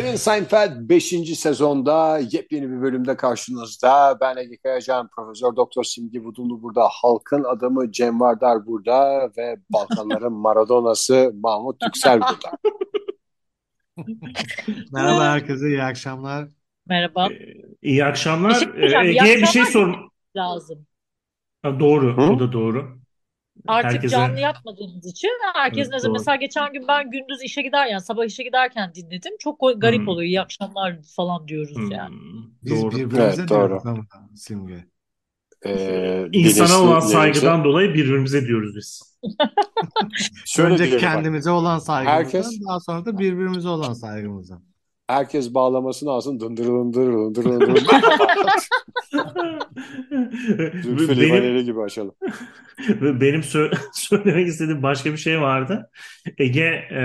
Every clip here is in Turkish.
Derin Seinfeld 5. sezonda yepyeni bir bölümde karşınızda. Ben Ege Kayacan, Profesör Doktor Simgi Vudulu burada, halkın adamı Cem Vardar burada ve Balkanların Maradona'sı Mahmut Yüksel burada. Merhaba herkese, iyi akşamlar. Merhaba. Ee, iyi akşamlar. Bir şey Ee, Ege'ye bir şey akşamlar sor. lazım. Ha, doğru, Hı? o da doğru. Artık Herkese canlı yapmadığımız için herkes Evet, ne zaman doğru. mesela geçen gün ben gündüz işe gider yani sabah işe giderken dinledim. Çok garip Hmm. oluyor. İyi akşamlar falan diyoruz Hmm, yani. Biz doğru. birbirimize Evet, doğru. diyoruz ama Simge. Ee, İnsana olan saygıdan dolayı birbirimize diyoruz biz. Şöyle Önce diyelim bak, kendimize olan saygımızdan, Herkes- daha sonra da birbirimize olan saygımızdan. Herkes bağlamasını alsın. Dındır dındır dındır dındır. Zülfü Livaneli gibi açalım. benim sö- söylemek istediğim başka bir şey vardı. Ege e,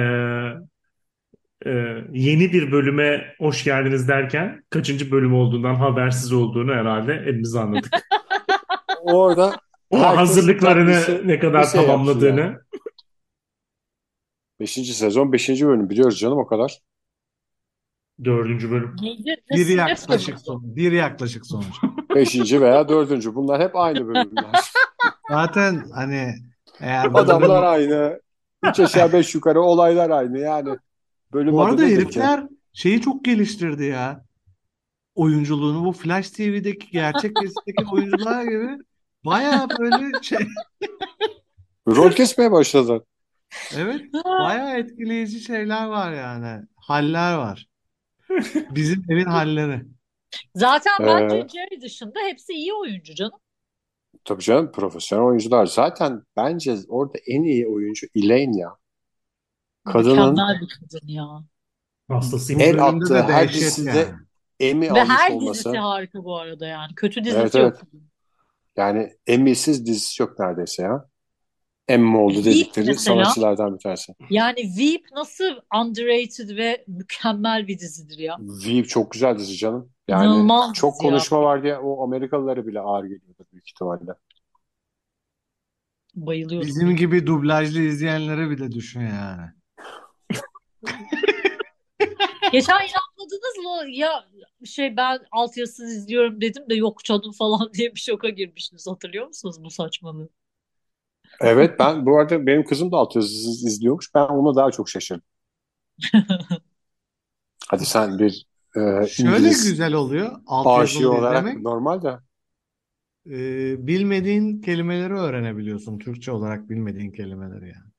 e, yeni bir bölüme hoş geldiniz derken kaçıncı bölüm olduğundan habersiz olduğunu herhalde hepimiz anladık. Orada O hazırlıklarını kendisi ne kadar bir şey tamamladığını. yani. 5. sezon 5. bölüm biliyoruz canım o kadar. Dördüncü bölüm. Neydi? Bir Nasıl- yaklaşık soruyorsun? son, bir yaklaşık sonuç. 5. veya 4. bunlar hep aynı bölümler. Zaten hani eğer Adamlar bölüm- aynı. Üç aşağı beş yukarı olaylar aynı yani. Bölüm bu adı arada nedir ki? herifler şeyi çok geliştirdi ya. Oyunculuğunu bu Flash TV'deki gerçek kesitdeki oyuncular gibi bayağı böyle şey Rol kesmeye başladılar. evet bayağı etkileyici şeyler var yani. Haller var. Bizim evin halleri. Zaten Ee, bence Jerry dışında hepsi iyi oyuncu canım. Tabii canım profesyonel oyuncular. Zaten bence orada en iyi oyuncu Elaine ya. Kadının Mükemmel bir kadın ya. Hastasıyım. El bölümde attığı de her dehşet dizide yani. Emmy Ve almış her olması. dizisi harika bu arada yani. Kötü dizisi Evet, yok. Yani Emmy'siz dizisi yok neredeyse ya. Veep dedikleri mesela. sanatçılardan bir tanesi. Yani Veep nasıl underrated ve mükemmel bir dizidir ya. Veep çok güzel dizi canım. Yani İnanılmaz çok dizi ya. konuşma var diye o Amerikalılara bile ağır geliyordur büyük ihtimalle. Bayılıyorum. Bizim gibi dublajlı izleyenlere bile düşün yani. Geçen inanmadınız mı? Ya şey ben altyazısız izliyorum dedim de yok canım falan diye bir şoka girmiştiniz. Hatırlıyor musunuz bu saçmalığı? Evet ben bu arada benim kızım da altyazısız izliyormuş. Ben ona daha çok şaşırdım. Hadi sen bir e, Şöyle İngiliz güzel oluyor aşığı altyazılı olarak izlemek. normal de. Ee, bilmediğin kelimeleri öğrenebiliyorsun. Türkçe olarak bilmediğin kelimeleri yani.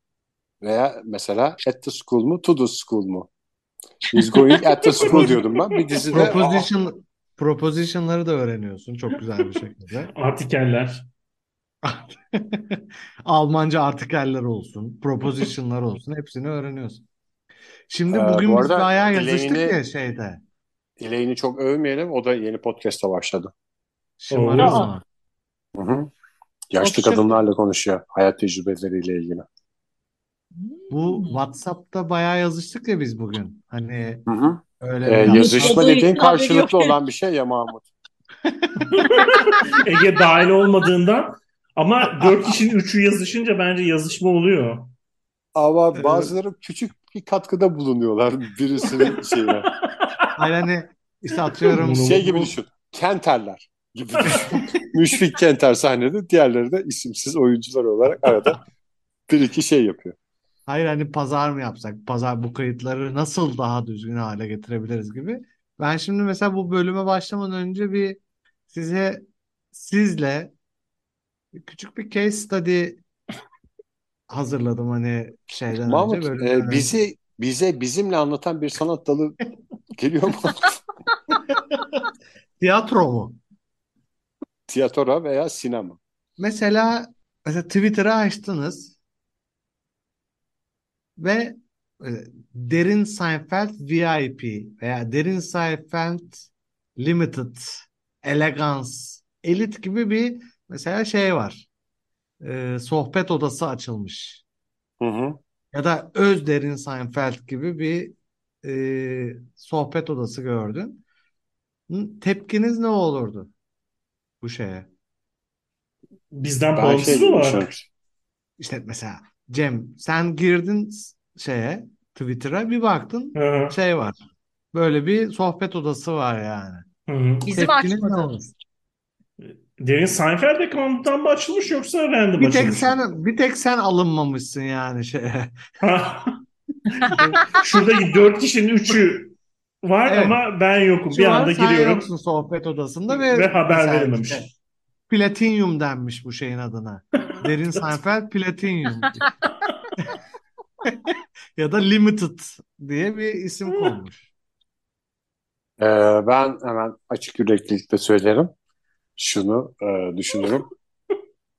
Veya mesela at the school mu to the school mu? He's going at the school diyordum ben. Bir dizide Proposition, proposition'ları da öğreniyorsun çok güzel bir şekilde. Artikeller. Almanca artikeller olsun, proposition'lar olsun hepsini öğreniyorsun. Şimdi Ee, bugün bu biz bayağı yazıştık ya şeyde. Elaine'i çok övmeyelim. O da yeni podcast'a başladı. Şımarık Aa. ama. Hı hı. Yaşlı Çok şık. kadınlarla konuşuyor. Hayat tecrübeleriyle ilgili. Bu. WhatsApp'ta bayağı yazıştık ya biz bugün. Hani Hı hı. öyle Ee, yazışma dediğin karşılıklı olan bir şey ya Mahmut. Ege dahil olmadığından ama dört kişinin üçü yazışınca bence yazışma oluyor. Ama Evet. bazıları küçük bir katkıda bulunuyorlar birisinin şeyine. Hayır hani işte atıyorum Şey gibi düşün. Kenterler gibi düşün. Müşfik Kenter sahnede. Diğerleri de isimsiz oyuncular olarak arada bir iki şey yapıyor. Hayır hani pazar mı yapsak? Pazar bu kayıtları nasıl daha düzgün hale getirebiliriz gibi. Ben şimdi mesela bu bölüme başlamadan önce bir size sizle küçük bir case study hazırladım hani şeyden önce Mahmut bölümden e, önce. bizi bize bizimle anlatan bir sanat dalı geliyor mu? Tiyatro mu? Tiyatro veya sinema. Mesela mesela Twitter'ı açtınız ve e, Derin Seinfeld VIP veya Derin Seinfeld Limited, Elegance, Elite gibi bir mesela şey var. E, sohbet odası açılmış. Hı hı. Ya da Öz Derin Seinfeld gibi bir e, sohbet odası gördün. Tepkiniz ne olurdu bu şeye? Bizden Ben bağımsız şey olarak. düşünüyorum. İşte mesela Cem sen girdin şeye Twitter'a bir baktın Hı hı. şey var. böyle bir sohbet odası var yani. Hı hı. Bizim Tepkiniz ne açmadı. olur? Derin Seinfeld account'tan mı açılmış yoksa random Bir tek açılmış mı? sen bir tek sen alınmamışsın yani şeye. Ha. Şuradaki dört kişinin üçü var Evet. ama ben yokum. Şu Bir an anda sen giriyorum yoksun sohbet odasında ve ve haber verilmemiş. işte Platinyum denmiş bu şeyin adına. Derin Seinfeld Platinyum. Ya da Limited diye bir isim konmuş. Ee, ben hemen açık yüreklilikle söylerim. Şunu e, düşünürüm.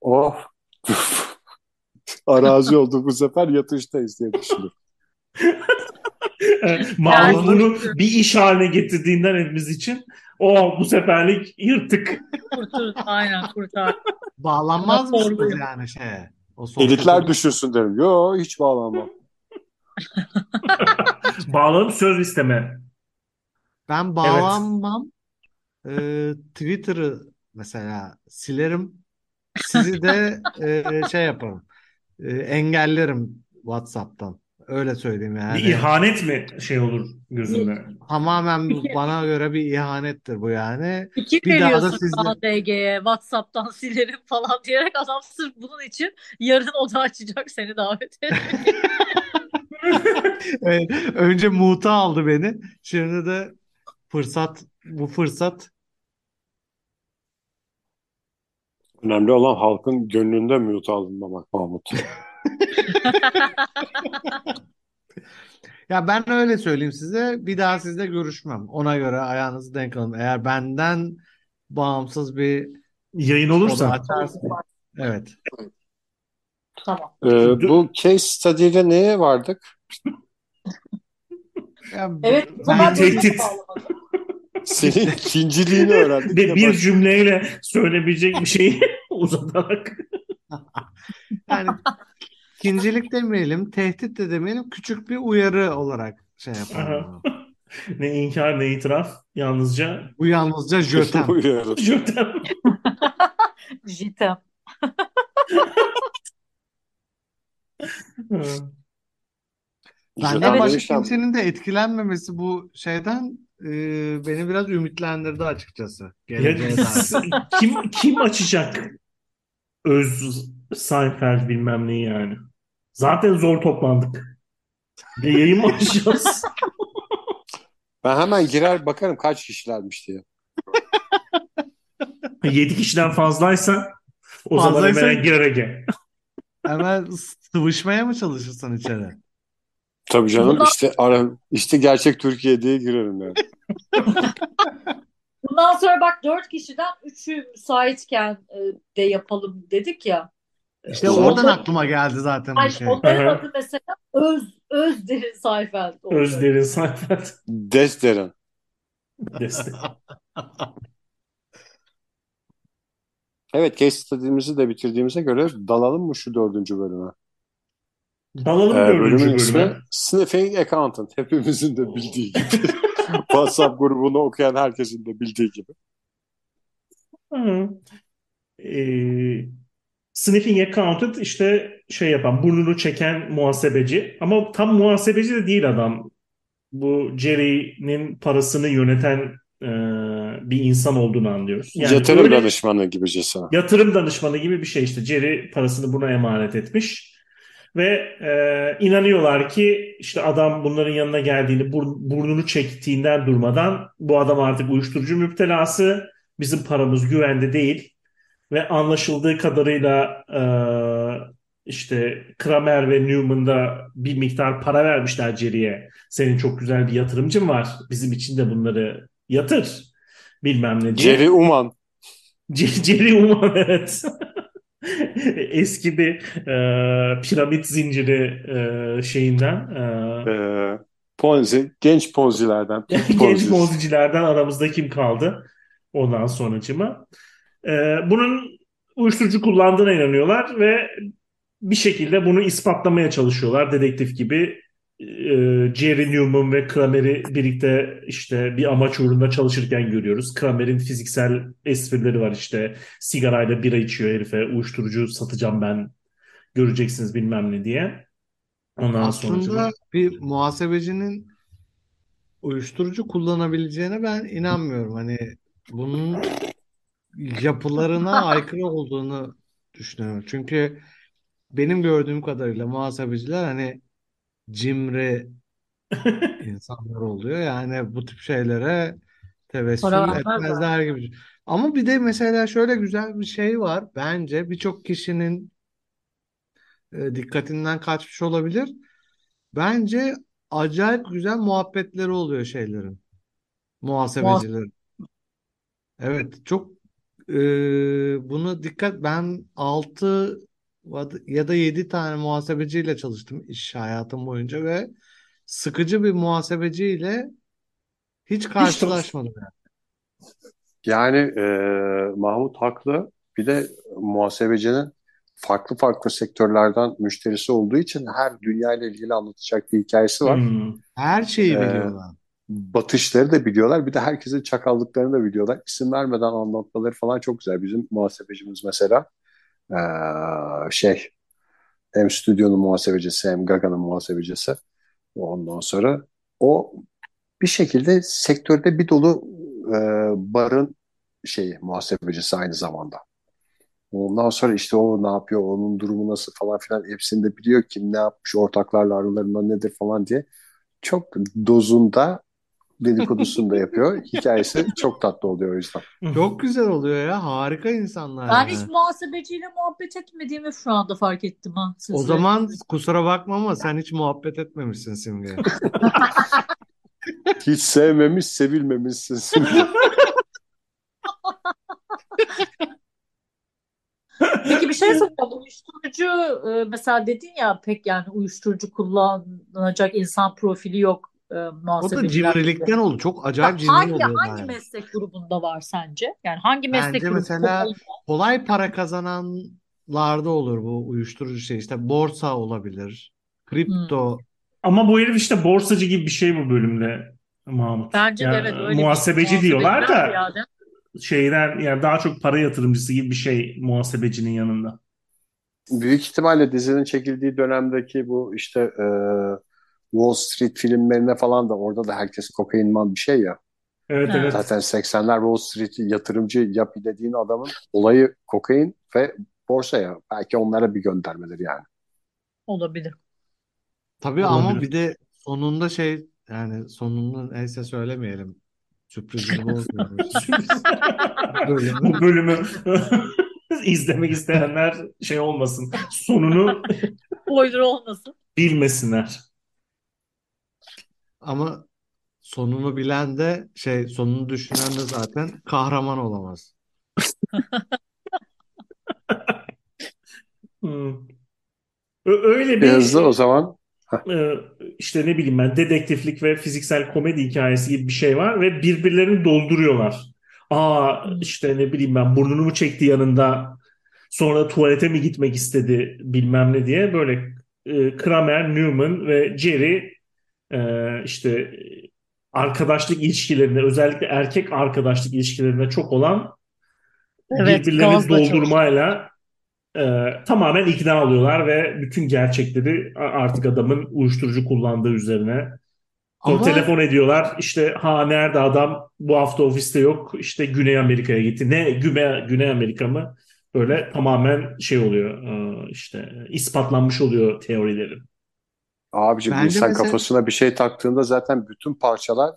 Oh arazi oldu bu sefer yatıştayız diye düşünürüm. Bunu bir iş haline getirdiğinden hepimiz için o bu seferlik yırtık. Kurtar, aynen kurtar. Bağlanmaz mısınız yani şeye? O Elitler düşünsün derim. Yo hiç bağlanmam. Bağlanıp söz isteme. Ben bağlanmam. Ee, Twitter'ı mesela silerim. Sizi de e, şey yaparım. E, engellerim WhatsApp'tan. Öyle söyleyeyim Bir yani. ihanet mi şey olur gözünde? Tamamen bana göre bir ihanettir bu yani. Fikir Bir daha da veriyorsun sizle- ADG'ye WhatsApp'tan silerim falan diyerek adam sırf bunun için yarın oda açacak seni davet ediyor. Evet, önce muta aldı beni. Şimdi de fırsat bu fırsat Önemli olan halkın gönlünde mute alınmamak Mahmut. ya ben öyle söyleyeyim size bir daha sizle görüşmem. Ona göre ayağınızı denk alın. Eğer benden bağımsız bir Yayın olursa. evet. Tamam. Ee, bu case study'de neye vardık? Ya Evet, ben tehdit. Senin ikinciliğini öğrendik. Ve de bir baş- cümleyle söyleyebilecek bir şeyi uzatarak. Yani ikincilik demeyelim, tehdit de demeyelim, küçük bir uyarı olarak şey yaparım. Aha. Ne inkar ne itiraf. Yalnızca Bu yalnızca jötem. Jötem. Jitem. Başka demişken- kimsenin de etkilenmemesi bu şeyden e, beni biraz ümitlendirdi açıkçası. Geleceğe dair. kim kim açacak öz Seinfeld bilmem neyi yani. Zaten zor toplandık. Bir de yayın mı açacağız? Ben hemen girer bakarım kaç kişilermiş diye. 7 kişiden fazlaysa o zaman Fazlaysa- hemen girer Ege. Hemen sıvışmaya mı çalışırsan içeri? Tabii canım Bundan- işte ara, işte gerçek Türkiye diye girerim yani. Bundan sonra bak dört kişiden üçü müsaitken e, de yapalım dedik ya. İşte O zaman- oradan aklıma geldi zaten bu şey. onların adı mesela Öz Özderin oldu. Özderin Seinfeld. Desteren. Destek. Evet case study'mizi de bitirdiğimize göre dalalım mı şu dördüncü bölüme? Dalalım Ee, bölümün bölüme. ismi Sniffing Accountant. Hepimizin de bildiği gibi. WhatsApp grubunu okuyan herkesin de bildiği gibi. Hı. Ee, sniffing accountant işte şey yapan burnunu çeken muhasebeci ama tam muhasebeci de değil adam. Bu Jerry'nin parasını yöneten e, bir insan olduğunu anlıyoruz. Yani Yatırım öyle- danışmanı gibicesine. Yatırım danışmanı gibi bir şey işte. Jerry parasını buna emanet etmiş. Ve e, inanıyorlar ki işte adam bunların yanına geldiğini, bur- burnunu çektiğinden durmadan bu adam artık uyuşturucu müptelası, bizim paramız güvende değil. Ve anlaşıldığı kadarıyla e, işte Kramer ve Newman da bir miktar para vermişler Jerry'e. Senin çok güzel bir yatırımcın var. Bizim için de bunları yatır. Bilmem ne diye. Jerry Uman. Jerry Uman evet. Eski bir e, piramit zinciri e, şeyinden e, Ee, Ponzi, genç Ponzi'lerden. genç Ponzi. mozicilerden aramızda kim kaldı ondan sonracıma. E, bunun uyuşturucu kullandığına inanıyorlar ve bir şekilde bunu ispatlamaya çalışıyorlar dedektif gibi. E, Jerry Newman ve Kramer'i birlikte işte bir amaç uğrunda çalışırken görüyoruz. Kramer'in fiziksel esprileri var işte sigarayla bira içiyor herife uyuşturucu satacağım ben göreceksiniz bilmem ne diye. Ondan Aslında sonra bir muhasebecinin uyuşturucu kullanabileceğine ben inanmıyorum. Hani bunun yapılarına aykırı olduğunu düşünüyorum. Çünkü benim gördüğüm kadarıyla muhasebeciler hani cimri insanlar oluyor. Yani bu tip şeylere tevessül Para etmezler gibi. Ama bir de mesela şöyle güzel bir şey var. Bence birçok kişinin e, dikkatinden kaçmış olabilir. Bence acayip güzel muhabbetleri oluyor şeylerin. Muhas- Muhasebecilerin. Evet çok e, bunu dikkat ben 6 ya da 7 tane muhasebeciyle çalıştım iş hayatım boyunca ve sıkıcı bir muhasebeciyle hiç karşılaşmadım yani. Yani e, Mahmut haklı. Bir de muhasebecinin farklı farklı sektörlerden müşterisi olduğu için her dünya ile ilgili anlatacak bir hikayesi var. Hmm. Her şeyi E, biliyorlar. batışları da biliyorlar. Bir de herkesin çakallıklarını da biliyorlar. İsim vermeden anlatmaları falan çok güzel. Bizim muhasebecimiz mesela e, şey hem stüdyonun muhasebecisi hem Gaga'nın muhasebecisi. Ondan sonra o bir şekilde sektörde bir dolu e, barın şeyi muhasebecisi aynı zamanda. Ondan sonra işte o ne yapıyor, onun durumu nasıl falan filan hepsini de biliyor. Kim ne yapmış, ortaklarla aralarında nedir falan diye. Çok dozunda dedikodusunu da yapıyor. Hikayesi çok tatlı oluyor o yüzden. Çok güzel oluyor ya. Harika insanlar Ben hiç yani. muhasebeciyle muhabbet etmediğimi şu anda fark ettim ha O sizi. zaman kusura bakma ama sen hiç muhabbet etmemişsin Simge. Hiç sevmemiş, sevilmemişsin. Peki bir şey soracağım. Uyuşturucu e, mesela dedin ya pek yani uyuşturucu kullanacak insan profili yok e, O da cimrilikten oldu. Çok acayip Ya cimri hangi oluyorlar hangi yani. meslek grubunda var sence? Yani hangi meslek Bence grubu mesela kolay? kolay para kazananlarda olur bu uyuşturucu şey. İşte borsa olabilir. Hmm. Kripto. Ama bu herif işte borsacı gibi bir şey bu bölümde Mahmut. Bence de Yani evet öyle bir muhasebeci diyorlar muhasebeciden da ziyade. şeyden yani daha çok para yatırımcısı gibi bir şey muhasebecinin yanında. Büyük ihtimalle dizinin çekildiği dönemdeki bu işte e, Wall Street filmlerine falan da orada da herkes kokainman bir şey ya. Evet Evet. Zaten 80'ler Wall Street yatırımcı yap dediğin adamın olayı kokain ve borsaya. Belki onlara bir göndermedir yani. Olabilir. Tabii ama Olabilir. bir de sonunda şey yani sonunu neyse söylemeyelim. Sürprizini bozmayalım. Bölümü. Bu bölümü izlemek isteyenler şey olmasın. Sonunu Spoiler olmasın. bilmesinler. Ama sonunu bilen de şey sonunu düşünen de zaten kahraman olamaz. Hmm. Öyle Bir hızlı o zaman e, işte ne bileyim ben dedektiflik ve fiziksel komedi hikayesi gibi bir şey var ve birbirlerini dolduruyorlar. Aa işte ne bileyim ben burnunu mu çekti yanında sonra tuvalete mi gitmek istedi bilmem ne diye böyle e, Kramer, Newman ve Jerry e, işte arkadaşlık ilişkilerinde özellikle erkek arkadaşlık ilişkilerinde çok olan Evet, birbirlerini doldurmayla e, tamamen ikna oluyorlar ve bütün gerçekleri artık adamın uyuşturucu kullandığı üzerine. Sonra Ama telefon ediyorlar işte ha nerede adam bu hafta ofiste yok işte Güney Amerika'ya gitti. Ne Güney, Güney Amerika mı? Böyle tamamen şey oluyor e, işte ispatlanmış oluyor teorileri. Abicim bence insan mesela kafasına bir şey taktığında zaten bütün parçalar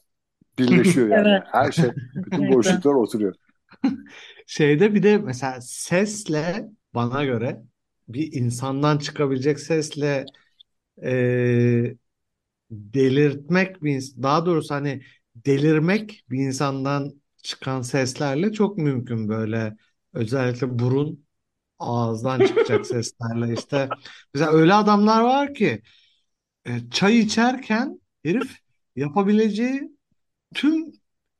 birleşiyor yani. Evet. Her şey, bütün boşluklar oturuyor. şeyde bir de mesela sesle bana göre bir insandan çıkabilecek sesle e, delirtmek bir daha doğrusu hani delirmek bir insandan çıkan seslerle çok mümkün böyle özellikle burun ağızdan çıkacak seslerle işte mesela öyle adamlar var ki e, çay içerken herif yapabileceği tüm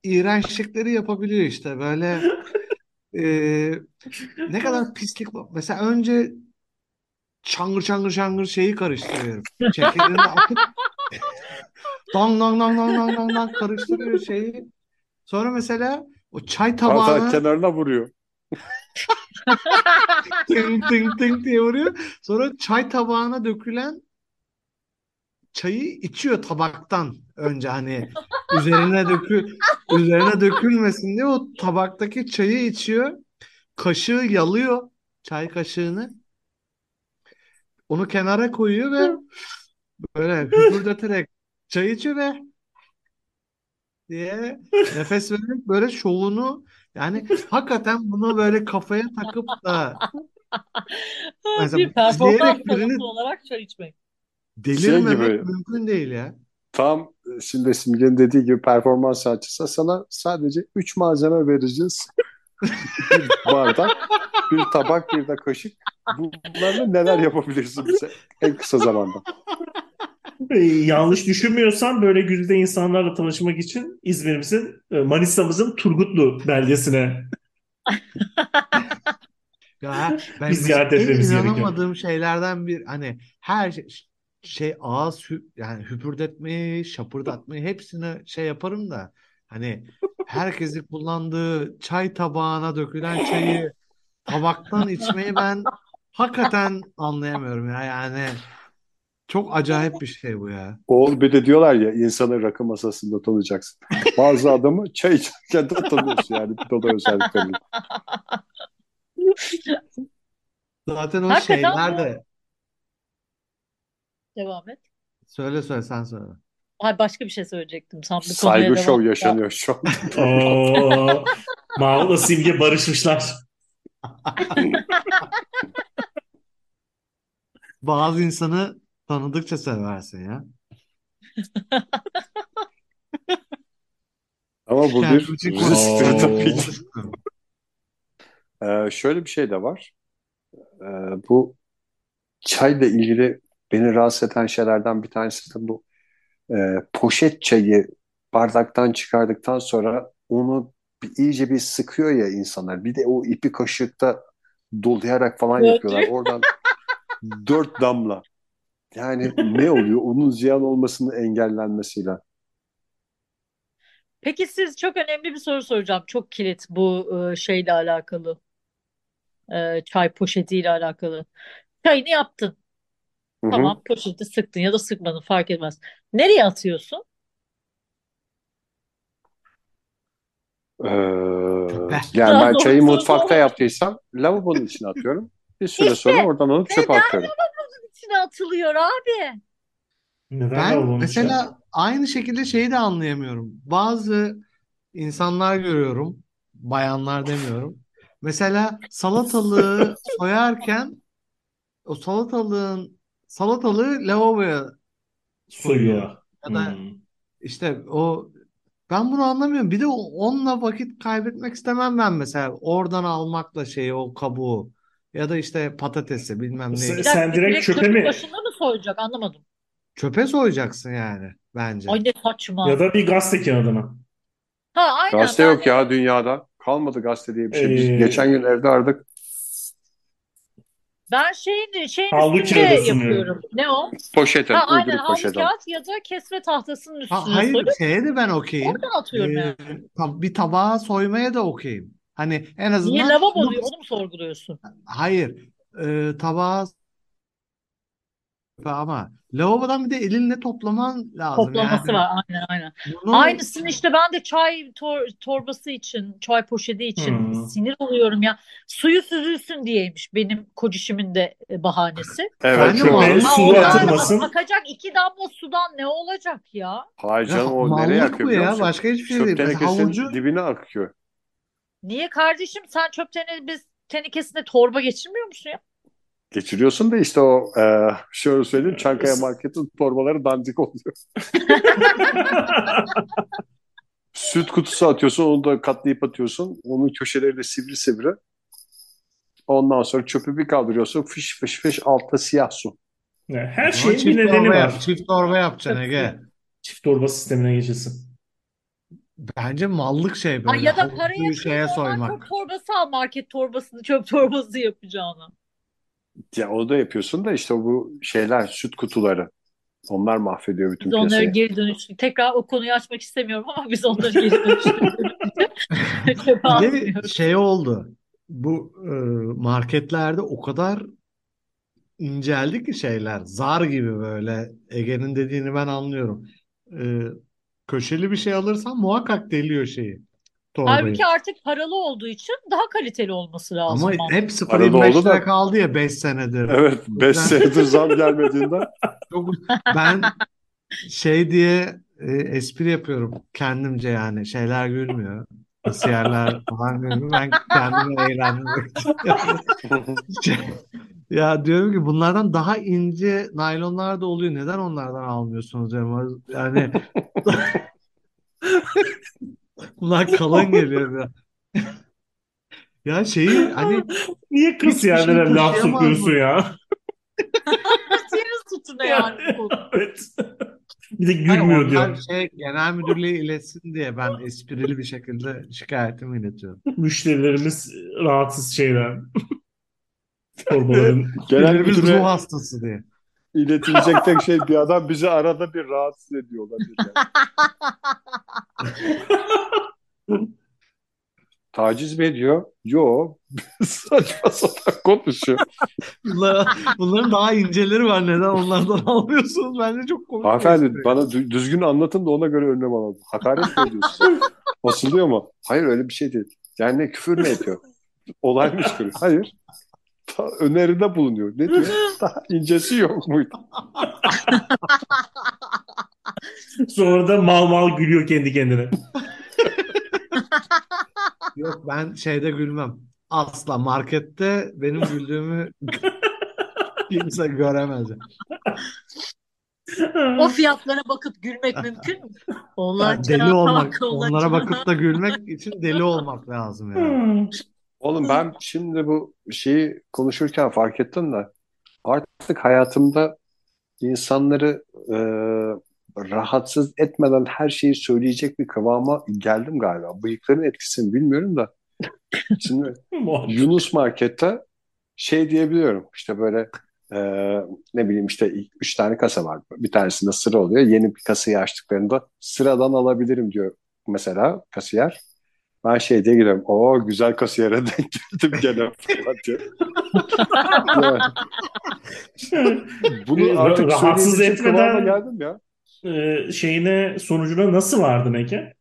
iğrençlikleri yapabiliyor işte böyle e, ne kadar pislik. Mesela önce çangır çangır çangır şeyi karıştırıyor herif. Çekirdekini atıp dang dang dang dang dang dang dang karıştırıyor şeyi. Sonra mesela o çay tabağına kenarına vuruyor. tınk tınk tınk diye vuruyor. Sonra çay tabağına dökülen çayı içiyor tabaktan önce hani üzerine dökü üzerine dökülmesin diye o tabaktaki çayı içiyor. Kaşığı yalıyor çay kaşığını. Onu kenara koyuyor ve böyle hüpürdeterek çay içiyor ve diye nefes vererek böyle şovunu yani hakikaten bunu böyle kafaya takıp da mesela Bir performans birini olarak çay içmek. Delirmemek Şey gibi. mümkün değil ya. Tam şimdi Simge'nin dediği gibi performans sanatçısı sana sadece 3 malzeme vereceğiz. bir bardak, bir tabak, bir de kaşık. Bunlarla neler yapabilirsin bize en kısa zamanda? E, yanlış düşünmüyorsam böyle güzide insanlarla tanışmak için İzmir'imizin, e, Manisa'mızın Turgutlu beldesine Ya ben Biz mesela ziyaret en etmemiz gerekiyor. inanamadığım şeylerden bir hani her şey, şey ağız hü- yani hüpürdetmeyi, şapırdatmayı hepsini şey yaparım da hani herkesin kullandığı çay tabağına dökülen çayı tabaktan içmeyi ben hakikaten anlayamıyorum ya yani çok acayip bir şey bu ya. Oğul bir de diyorlar ya insanı rakı masasında tanıyacaksın. Bazı adamı çay içerken de tanıyorsun yani. Bu da özellikleri. Zaten o Hakikaten şeyler de Devam et. söyle söyle sen söyle. Hayır başka bir şey söyleyecektim. Sen bu konuya Saygı devam şov et. yaşanıyor şu an. Oo, Mahmut'la Simge barışmışlar. Bazı insanı tanıdıkça seversin ya. Ama bu bir çıkmadım. risktir tabii ki. Ee, şöyle bir şey de var. Ee, bu çayla ilgili beni rahatsız eden şeylerden bir tanesi de bu. Ee, poşet çayı bardaktan çıkardıktan sonra onu bir, iyice bir sıkıyor ya insanlar. Bir de o ipi kaşıkta dolayarak falan Evet. yapıyorlar. Oradan dört damla. Yani ne oluyor? Onun ziyan olmasının engellenmesiyle. Peki siz çok önemli bir soru soracağım. Çok kilit bu e, şeyle alakalı. E, çay poşetiyle alakalı. Çayını yaptın. Tamam poşeti sıktın ya da sıkmadın fark etmez. Nereye atıyorsun? Ee, yani ben çayı doğrusu mutfakta doğru. yaptıysam lavabonun içine atıyorum. Bir süre İşte sonra oradan alıp çöpe neden atıyorum. lavabonun içine atılıyor abi? Neden Ben lavabonun içine? mesela aynı şekilde şeyi de anlayamıyorum. Bazı insanlar görüyorum, bayanlar demiyorum. Mesela salatalığı soyarken o salatalığın salatalığı lavaboya soyuyor. Soyuyor. Ya da Hmm. işte o ben bunu anlamıyorum. Bir de o- onunla vakit kaybetmek istemem ben mesela. Oradan almakla şeyi o kabuğu ya da işte patatesi bilmem Sen- neyi. Bir Sen dakika direkt direkt çöpe çöpün mi? başında mı soyacak anlamadım. Çöpe soyacaksın yani bence. Ay ne saçma. Ya da bir gazete kağıdına. Ha aynen Gazete ben yok ya dünyada. Kalmadı gazete diye bir şey. Biz Ee, geçen gün evde aradık. Ben şeyin şeyin Havlu üstünde kağıdı sunuyor. yapıyorum. Ne o? Poşete, Ha aynen uyduruk havlu poşete. kağıt ya da kesme tahtasının Ha, üstüne hayır soyup şeye de ben okeyim. oradan atıyorum yani. Ee, tab- bir tabağa soymaya da okeyim. Hani en Niye azından lavabo diyor onu mu sorguluyorsun? hayır e, tabağa ama lavabodan bir de elinle toplaman lazım. Toplaması Yani var aynen aynen. bunu Aynısını işte ben de çay tor torbası için, çay poşeti için Hmm. sinir oluyorum ya. Suyu süzülsün diyeymiş benim kocişimin de e, bahanesi. Evet. Bence çok- mal- Çöpe Allah su Allah. atılmasın. Akacak iki damla sudan ne olacak ya? Hayır Ya canım o mallık nereye bu akıyor biliyor ya. Başka hiçbir şey Çöp değil. Tenekesinin havucu dibine akıyor. Niye kardeşim sen çöp tenekesine torba geçirmiyor musun ya? Geçiriyorsun da işte o e, şöyle söyleyeyim Çankaya Market'in torbaları dandik oluyor. Süt kutusu atıyorsun onu da katlayıp atıyorsun. Onun köşeleri de sivri sivri. Ondan sonra çöpü bir kaldırıyorsun. Fış fış fış altta siyah su. Yani Her şeyin bir nedeni torba yap. var. Çift torba yapacaksın Ege. Çift torba sistemine geçilsin. Bence mallık şey Ay böyle ya da paraya şeye normal soymak. çöp torbası al market torbasını çöp torbası yapacağına. Ya o da yapıyorsun da işte bu şeyler süt kutuları. Onlar mahvediyor bütün Biz onları piyasayı. geri dönüş tekrar o konuyu açmak istemiyorum ama biz onları geri dönüştürüyoruz. Çöpe Bir de şey oldu. Bu e, marketlerde o kadar inceldi ki şeyler. Zar gibi böyle. Ege'nin dediğini ben anlıyorum. E, köşeli bir şey alırsan muhakkak deliyor şeyi. Torbayı. Halbuki artık paralı olduğu için daha kaliteli olması lazım. Ama mantıklı. hep 0.25 oldu da- kaldı ya 5 senedir. Evet 5 Ben- senedir zam gelmediğinden. Çok, ben şey diye e, espri yapıyorum kendimce yani şeyler gülmüyor. Kasiyerler falan gülmüyor. Ben kendimi eğlendirmek için yapıyorum. Ya diyorum ki bunlardan daha ince naylonlar da oluyor. Neden onlardan almıyorsunuz diyorum. Yani bunlar kalın geliyor biraz. Ya şeyi hani Niye kasiyerlere şey laf taşıyamaz sokuyorsun mı? ya? Seriz tutun yani. bu konu. Evet. Bir de Hayır, gülmüyor onlar diyor. şey genel müdürlüğe iletsin diye ben esprili bir şekilde şikayetimi iletiyorum. Müşterilerimiz rahatsız şeyden. Torbaların. Genel Birimiz ruh hastası diye. İletilecek tek şey bir adam bizi arada bir rahatsız ediyor olabilir. yani. Taciz mi ediyor? Yo. Saçma sapan konuşuyor. Bunlar, bunların daha inceleri var. Neden onlardan almıyorsunuz? Bence çok komik Hanımefendi bana dü- düzgün anlatın da ona göre önlem alalım. Hakaret mi ediyorsun? Basılıyor mu? Hayır öyle bir şey değil. Yani ne küfür mü ediyor? Olay mı çıkarıyor? Hayır. Ta- öneride bulunuyor. Ne diyor? Daha incesi yok muydu? Sonra da mal mal gülüyor kendi kendine. Yok ben şeyde gülmem. Asla markette benim güldüğümü kimse göremez. O fiyatlara bakıp gülmek mümkün mü? Allah Yani deli olmak, onlara bakıp da gülmek için deli olmak lazım yani. Oğlum ben şimdi bu şeyi konuşurken fark ettim de artık hayatımda insanları e, rahatsız etmeden her şeyi söyleyecek bir kıvama geldim galiba. Bıyıkların etkisini bilmiyorum da. Şimdi Yunus Market'te şey diyebiliyorum işte böyle e, ne bileyim işte üç tane kasa var. Bir tanesinde sıra oluyor. Yeni bir kasayı açtıklarında sıradan alabilirim diyor mesela kasiyer. Ben şey diye giriyorum. O güzel kasiyere denk geldim gene falan diye. Yani bunu artık Ra- rahatsız etmeden- geldim ya. Ee, şeyine sonucuna nasıl vardın Ege?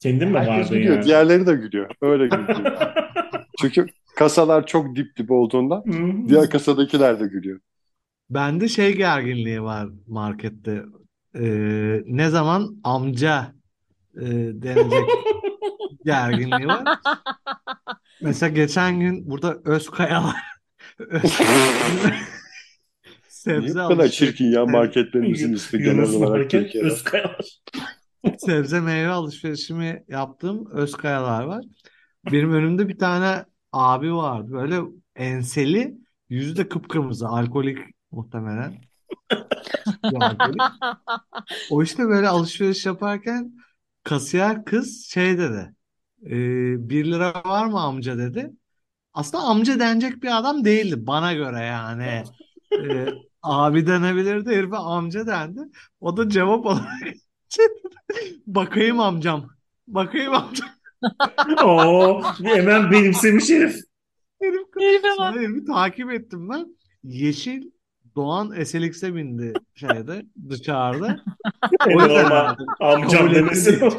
Kendin mi Herkes vardın gülüyor. yani? Diğerleri de gülüyor. Öyle gülüyor. Çünkü kasalar çok dip dip olduğundan Hı. diğer kasadakiler de gülüyor. Bende şey gerginliği var markette. Ee, ne zaman amca e, denecek gerginliği var. Mesela geçen gün burada Özkaya var. Niye Sebze bu kadar çirkin ya marketlerimizin ismi genel olarak Türkiye'de? Özkayalar. sebze meyve alışverişimi yaptığım Özkayalar var. Benim önümde bir tane abi vardı. Böyle enseli, yüzü de kıpkırmızı. Alkolik muhtemelen. Alkolik. O işte böyle alışveriş yaparken kasiyer kız şey dedi. E, 1 lira var mı amca dedi. Aslında amca denecek bir adam değildi bana göre yani. E, abi denebilirdi herife amca dendi. O da cevap olarak bakayım amcam. Bakayım amcam. Oo, hemen benimsemiş herif. Herif Herife bak. Sonra herifi takip ettim ben. Yeşil Doğan SLX'e bindi şeyde dışarıda. O yüzden Normal amcam Kabul demesi. ettim.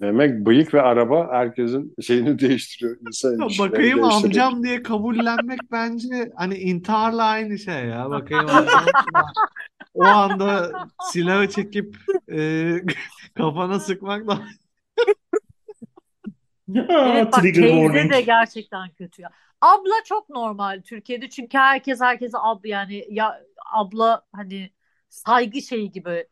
Demek bıyık ve araba herkesin şeyini değiştiriyor. İnsan Ya bakayım amcam diye kabullenmek bence hani intiharla aynı şey ya. Bakayım amcam. O anda silahı çekip e, kafana sıkmak da Evet bak trigger teyze warning. de gerçekten kötü ya. Abla çok normal Türkiye'de çünkü herkes herkese abla yani ya abla hani saygı şeyi gibi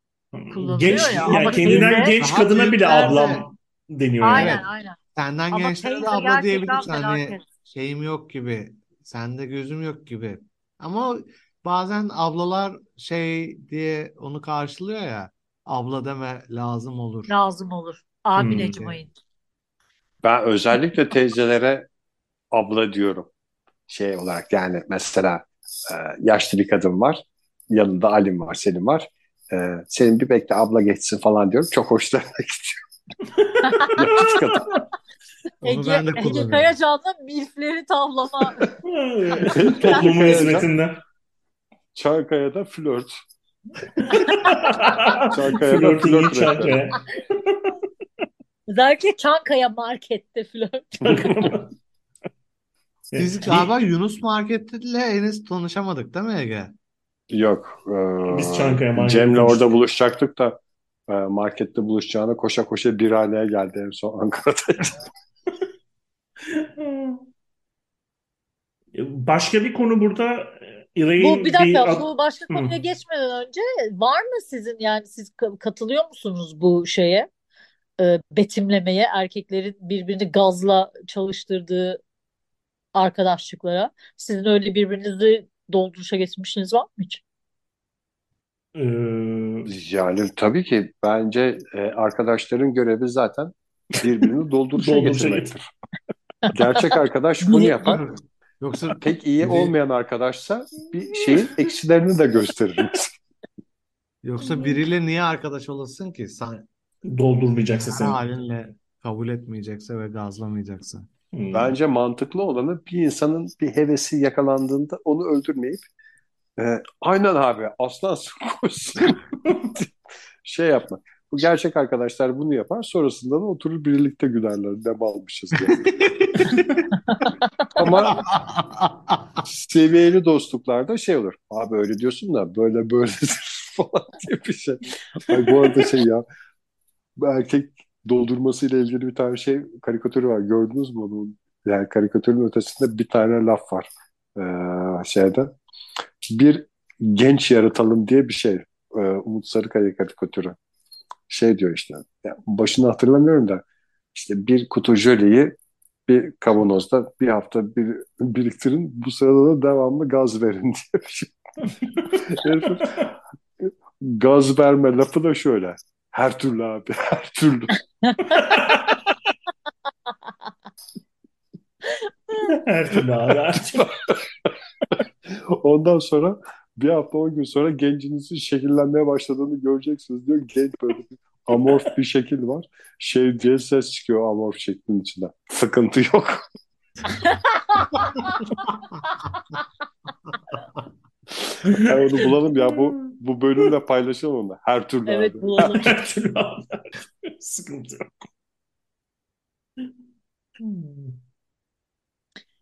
kullanılıyor Genç, ya. yani Ama kendinden teyze- genç kadına bile büyükler de- ablam deniyor yani. Aynen Evet. aynen. senden Ama gençlere de teyze abla gerçekten diyebilirsin. Hani felaket. şeyim yok gibi. Sende gözüm yok gibi. Ama bazen ablalar şey diye onu karşılıyor ya. Abla deme lazım olur. Lazım olur. Amin Hmm. Ben özellikle teyzelere abla diyorum. Şey olarak yani mesela e, yaşlı bir kadın var. Yanında Alim var, Selim var. E, senin bir bekle abla geçsin falan diyorum. Çok hoşlarına gidiyor. Onu Ege, ben de Ege. Kayacan'la milfleri tavlama. Toplumun hizmetinde. Çankaya'da flört. Çankaya'da flört iyi Çankaya. Özellikle Çankaya markette flört. Biz galiba Yunus Market'le henüz tanışamadık değil mi Ege? Yok. ee, Biz Çankaya markette Cem'le orada buluşacaktık da markette buluşacağına koşa koşa bir haneye geldi en son Ankara'da. Başka bir konu burada Elaine Bu bir dakika bir- bu başka konuya geçmeden önce var mı sizin yani siz ka- katılıyor musunuz bu şeye e, betimlemeye erkeklerin birbirini gazla çalıştırdığı arkadaşlıklara sizin öyle birbirinizi dolduruşa getirmişsiniz var mı hiç? Ee, Yani tabii ki bence e, arkadaşların görevi zaten birbirini dolduruşa getirmektir. Gerçek arkadaş bunu yapar. Yoksa Pek iyi olmayan arkadaşsa bir şeyin eksilerini de gösterir. yoksa biriyle niye arkadaş olasın ki? Sen doldurmayacaksa her sen. halinle kabul etmeyecekse ve gazlamayacaksa. Hmm. Bence mantıklı olanı bir insanın bir hevesi yakalandığında onu öldürmeyip e, aynen abi aslansın koşsun şey yapmak. Bu gerçek arkadaşlar bunu yapar. Sonrasında da oturur birlikte gülerler. Ne almışız diye. Ama seviyeli dostluklarda şey olur. Abi öyle diyorsun da böyle böyledir falan diye bir şey. Ay, bu arada şey ya erkek doldurmasıyla ilgili bir tane şey karikatürü var. Gördünüz mü onu? Yani karikatürün ötesinde bir tane laf var. Ee, şeyde. Bir genç yaratalım diye bir şey. Ee, Umut Sarıkaya karikatürü. Şey diyor işte. ya başını hatırlamıyorum da işte bir kutu jöleyi bir kavanozda bir hafta bir, biriktirin. Bu sırada da devamlı gaz verin diye bir şey. Gaz verme lafı da şöyle. Her türlü abi, her türlü. Her türlü abi. Her türlü. Ondan sonra bir hafta on gün sonra gencinizin şekillenmeye başladığını göreceksiniz diyor. Genç böyle bir amorf bir şekil var. Şey diye ses çıkıyor amorf şeklin içinden. Sıkıntı yok. Yani onu bulalım ya bu bu bölümle paylaşalım onu. Her türlü Evet abi. bulalım. Her türlü abi. Sıkıntı yok.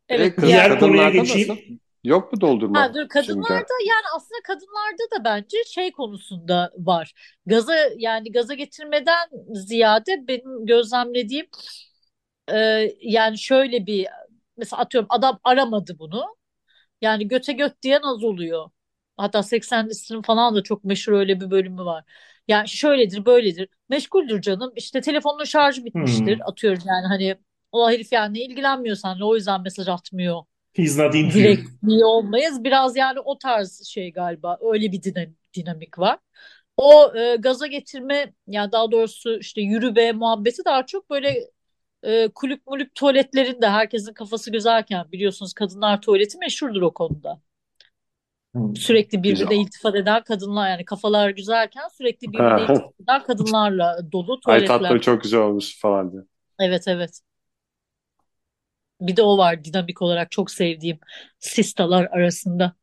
Evet E, kız- Diğer diğer konuya geçeyim. nasıl? Yok mu doldurma? Ha, dur kadınlarda yani aslında kadınlarda da bence şey konusunda var. Gaza yani gaza getirmeden ziyade benim gözlemlediğim e, yani şöyle bir mesela atıyorum adam aramadı bunu. Yani göte göt diyen az oluyor. Hatta 80 Liste'nin falan da çok meşhur öyle bir bölümü var. Yani şöyledir böyledir. Meşguldür canım. İşte telefonun şarjı bitmiştir. Hmm. Atıyorum yani hani o herif yani ilgilenmiyor seninle o yüzden mesaj atmıyor He's not into direkt iyi olmayız. Biraz yani o tarz şey galiba. Öyle bir dinam- dinamik var. O e, gaza getirme yani daha doğrusu işte yürü be muhabbeti daha çok böyle e, kulüp mulüp tuvaletlerinde herkesin kafası güzelken biliyorsunuz kadınlar tuvaleti meşhurdur o konuda. Hmm. Sürekli birbirine iltifat eden kadınlar yani kafalar güzelken sürekli birbirine iltifat eden kadınlarla dolu Ay tuvaletler. tatlı çok güzel olmuş falan diye. Evet evet. Bir de o var dinamik olarak çok sevdiğim sistalar arasında.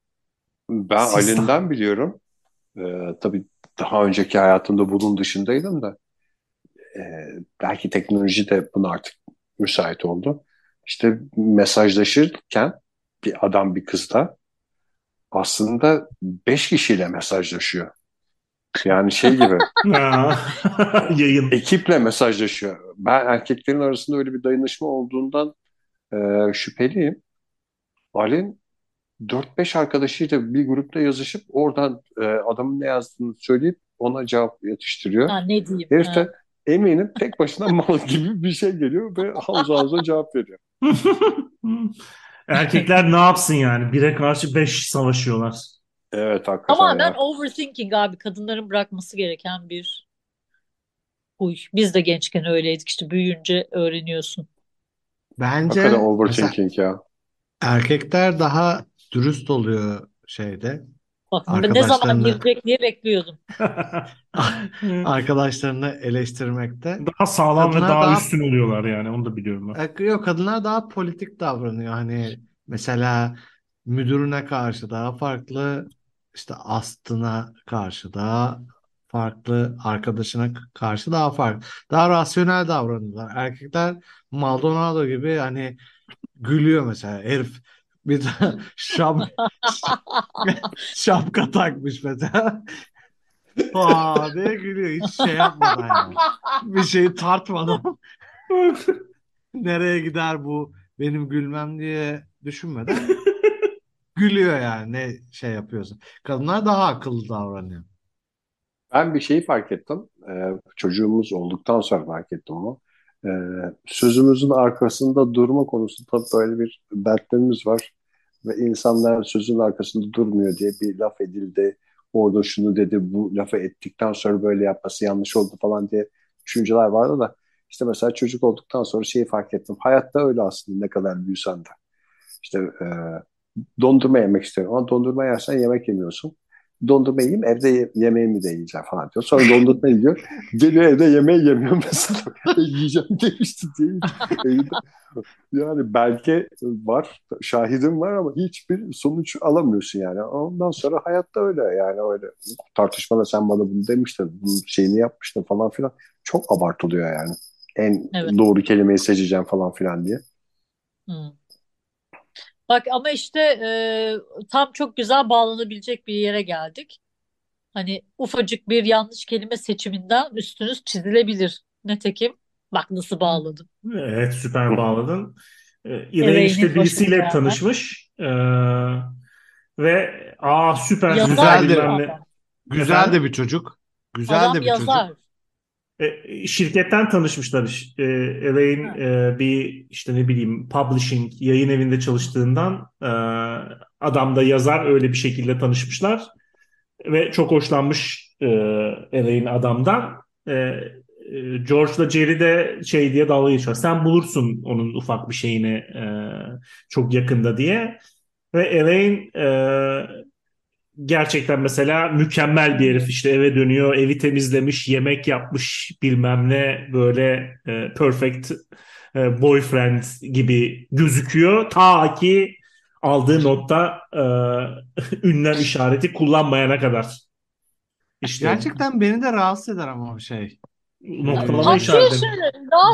Ben Sista. Ali'nden biliyorum. Ee, tabii daha önceki hayatımda bunun dışındaydım da ee, belki teknoloji de buna artık müsait oldu. İşte mesajlaşırken bir adam bir kızla aslında beş kişiyle mesajlaşıyor. Yani şey gibi. Yayın. ekiple mesajlaşıyor. Ben erkeklerin arasında öyle bir dayanışma olduğundan e, şüpheliyim. Alin 4-5 arkadaşıyla bir grupta yazışıp oradan e, adamın ne yazdığını söyleyip ona cevap yatıştırıyor. Ha ne diyeyim? Herif Ha. de eminim tek başına mal gibi bir şey geliyor ve havuz havuza cevap veriyor. Erkekler ne yapsın yani? Bire karşı beş savaşıyorlar. Evet hakikaten Tamamen ya. overthinking abi kadınların bırakması gereken bir huy. Biz de gençken öyleydik işte büyüyünce öğreniyorsun. Bence Hakikaten overthinking ya. erkekler daha dürüst oluyor şeyde. Bak ben ne zaman girecek diye bekliyordum. Arkadaşlarını eleştirmekte. Daha sağlam ve Kadınlar daha daha- üstün oluyorlar yani. Onu da biliyorum ben. E, Yok kadınlar daha politik davranıyor. Hani mesela müdürüne karşı daha farklı işte Aslı'na karşı daha farklı, arkadaşına karşı daha farklı. Daha rasyonel davranıyorlar. Erkekler Maldonado gibi hani gülüyor mesela herif bir de şap, şapka takmış mesela. Aa diye gülüyor. Hiç şey yapmadan yani. Bir şeyi tartmadan nereye gider bu benim gülmem diye düşünmeden gülüyor yani ne şey yapıyorsun. Kadınlar daha akıllı davranıyor. Ben bir şeyi fark ettim. Ee, çocuğumuz olduktan sonra fark ettim onu. Ee, sözümüzün arkasında durma konusunda böyle bir dertlerimiz var. Ve insanlar sözün arkasında durmuyor diye bir laf edildi. Orada şunu dedi, bu lafı ettikten sonra böyle yapması yanlış oldu falan diye düşünceler vardı da. İşte mesela çocuk olduktan sonra şeyi fark ettim. Hayatta öyle aslında ne kadar büyüsen de. İşte e, dondurma yemek istiyorum ama dondurma yersen yemek yemiyorsun. Dondurma yiyeyim evde ye- yemeğimi de yiyeceğim falan diyor. Sonra dondurma yiyor. Geliyor evde yemeği yemiyor mesela. Yiyeceğim demişti diye. Evde- Yani belki var, şahidim var ama hiçbir sonuç alamıyorsun yani. Ondan sonra hayatta öyle yani öyle. Tartışmada sen bana bunu demiştin, bunun şeyini yapmıştın falan filan. Çok abartılıyor yani. En Evet. doğru kelimeyi seçeceğim falan filan diye. Hmm. Bak ama işte e, tam çok güzel bağlanabilecek bir yere geldik. Hani ufacık bir yanlış kelime seçiminden üstünüz çizilebilir. Netekim bak nasıl bağladım. Evet süper bağladın. Elaine Elaine işte birisiyle başında tanışmış Ee, ve aa süper Yazar güzel de- bilmem ne. adam. Güzel de bir çocuk. Güzel Adam de bir çocuk. E, şirketten tanışmışlar. E, Elaine e, bir işte ne bileyim publishing yayın evinde çalıştığından e, adam da yazar öyle bir şekilde tanışmışlar ve çok hoşlanmış e, Elaine adamdan. E, e, George'la Jerry de şey diye dalga geçiyor. Sen bulursun onun ufak bir şeyini e, çok yakında diye. Ve Elaine e, gerçekten mesela mükemmel bir herif. İşte eve dönüyor evi temizlemiş yemek yapmış bilmem ne böyle e, perfect e, boyfriend gibi gözüküyor. Ta ki aldığı notta e, ünlem işareti kullanmayana kadar. İşte Gerçekten beni de rahatsız eder ama o şey. noktalama işareti. şey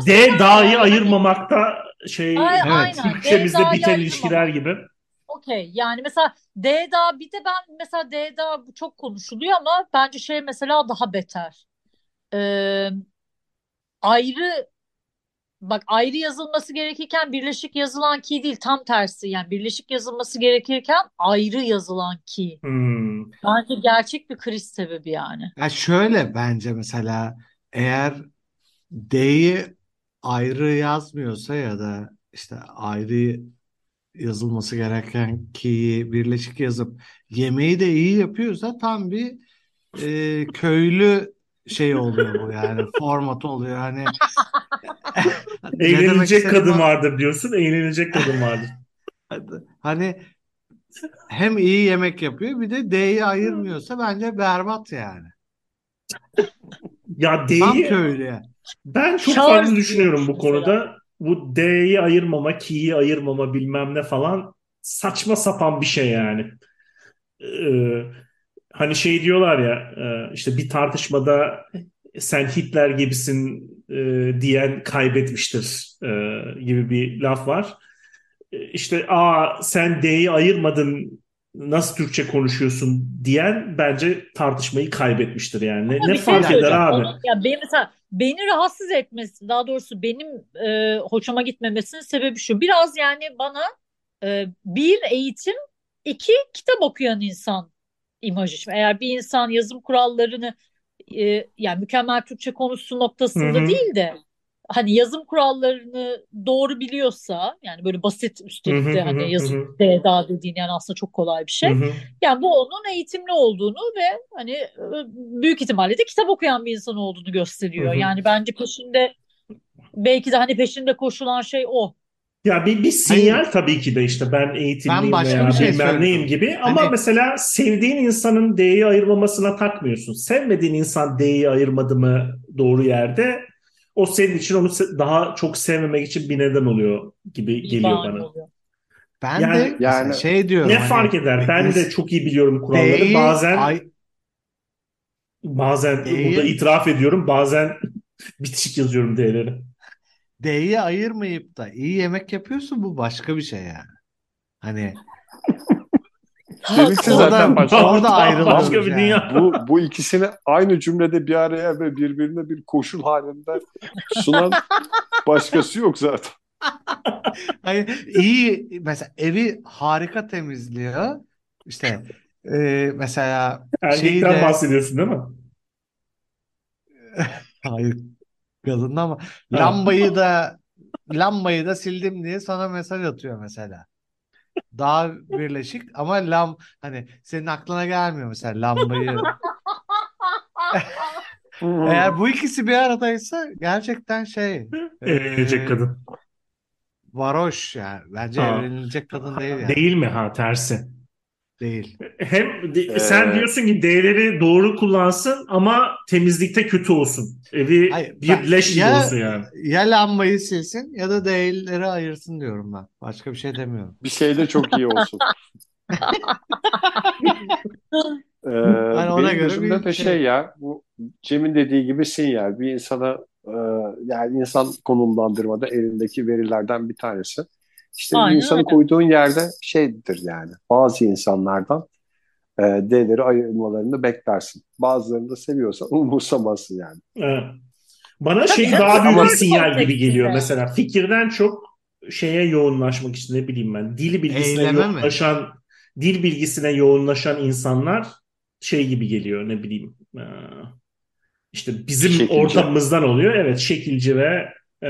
D dahi ayırmamakta şey Ay- Evet. aynen. Türkçemizde biten ilişkiler gibi Okey yani mesela D'da bir de ben mesela D'da bu çok konuşuluyor ama bence şey mesela daha beter. Ee, ayrı bak ayrı yazılması gerekirken birleşik yazılan ki değil tam tersi yani birleşik yazılması gerekirken ayrı yazılan ki. Hmm. Bence gerçek bir kriz sebebi yani. Ya şöyle bence mesela eğer D'yi ayrı yazmıyorsa ya da işte ayrı yazılması gereken ki'yi birleşik yazıp yemeği de iyi yapıyorsa tam bir e, köylü şey oluyor bu yani format oluyor hani Eğlenilecek kadın vardır diyorsun eğlenilecek kadın vardır hani hem iyi yemek yapıyor bir de D'yi ayırmıyorsa bence berbat yani. ya Tam D'yi köylü yani. Ben çok Charles farklı düşünüyorum bu konuda. Bu D'yi ayırmama, ki'yi ayırmama bilmem ne falan saçma sapan bir şey yani. Ee, hani şey diyorlar ya e, işte bir tartışmada sen Hitler gibisin e, diyen kaybetmiştir e, gibi bir laf var. E, İşte aa sen D'yi ayırmadın nasıl Türkçe konuşuyorsun diyen bence tartışmayı kaybetmiştir yani. Ne, Ama ne şey fark eder abi? Onu- ya benim mesela beni rahatsız etmesi, daha doğrusu benim e, hoşuma gitmemesinin sebebi şu. Biraz yani bana e, bir eğitim, iki kitap okuyan insan imajı. Şimdi eğer bir insan yazım kurallarını e, yani mükemmel Türkçe konuşsun noktasında Hı hı. değil de hani yazım kurallarını doğru biliyorsa yani böyle basit üstelik de hani yazım. DDA dediğin yani aslında çok kolay bir şey. Yani bu onun eğitimli olduğunu ve hani e, büyük ihtimalle de kitap okuyan bir insan olduğunu gösteriyor. Yani bence peşinde belki de hani peşinde koşulan şey o. Ya bir, bir sinyal tabii ki de işte ben eğitimliyim Ben başka veya bir şey bilmem neyim gibi ama Hani- mesela sevdiğin insanın D'yi ayırmamasına takmıyorsun. Sevmediğin insan D'yi ayırmadı mı doğru yerde o senin için onu daha çok sevmemek için bir neden oluyor gibi Bir geliyor bana. oluyor. Ben Yani- de Yani- şey diyorum Ne hani fark eder? Ben de çok iyi biliyorum kuralları. D'yi Bazen ay- bazen D'yi- burada itiraf ediyorum. Bazen bitişik yazıyorum D'leri. D'yi ayırmayıp da iyi yemek yapıyorsun bu başka bir şey yani. Hani Orada- zaten başka. orada ayrılıyoruz Başka bir yani. dünya. Bu, bu ikisini aynı cümlede bir araya ve birbirine bir koşul halinde sunan başkası yok zaten. hani iyi mesela evi harika temizliyor. İşte e, mesela şeyi Erkekten de bahsediyorsun değil mi? hayır kadın ama lambayı da lambayı da sildim diye sana mesaj atıyor mesela. Daha birleşik ama lam hani senin aklına gelmiyor mesela lambayı. Eğer bu ikisi bir aradaysa gerçekten şey Evlenecek e, kadın. varoş yani. Bence Ha. evlenilecek kadın değil yani. Değil mi? Ha tersi. Değil. Hem de- Ee, sen diyorsun ki D'leri doğru kullansın ama temizlikte kötü olsun. Evi Hayır, bir ben- leş gibi ya- olsun yani. Ya lambayı silsin ya da değilleri ayırsın diyorum ben. Başka bir şey demiyorum. Bir şey de çok iyi olsun. Ee, ona benim göre gözümde bir de şey- şey ya bu Cem'in dediği gibi sinyal bir insana e, yani insan konumlandırmada elindeki verilerden bir tanesi. İşte Aynen insanı öyle. koyduğun yerde şeydir yani bazı insanlardan e, D'leri ayırmalarını beklersin. Bazılarını da seviyorsan umursamazsın yani. Evet. Bana Tabii şey daha büyük bir sinyal gibi geliyor. Mesela fikirden çok şeye yoğunlaşmak için ne bileyim ben dil bilgisine Eyleme mi? yoğunlaşan dil bilgisine yoğunlaşan insanlar şey gibi geliyor ne bileyim e, işte bizim Şekilci. ortamımızdan oluyor. Evet şekilci ve e,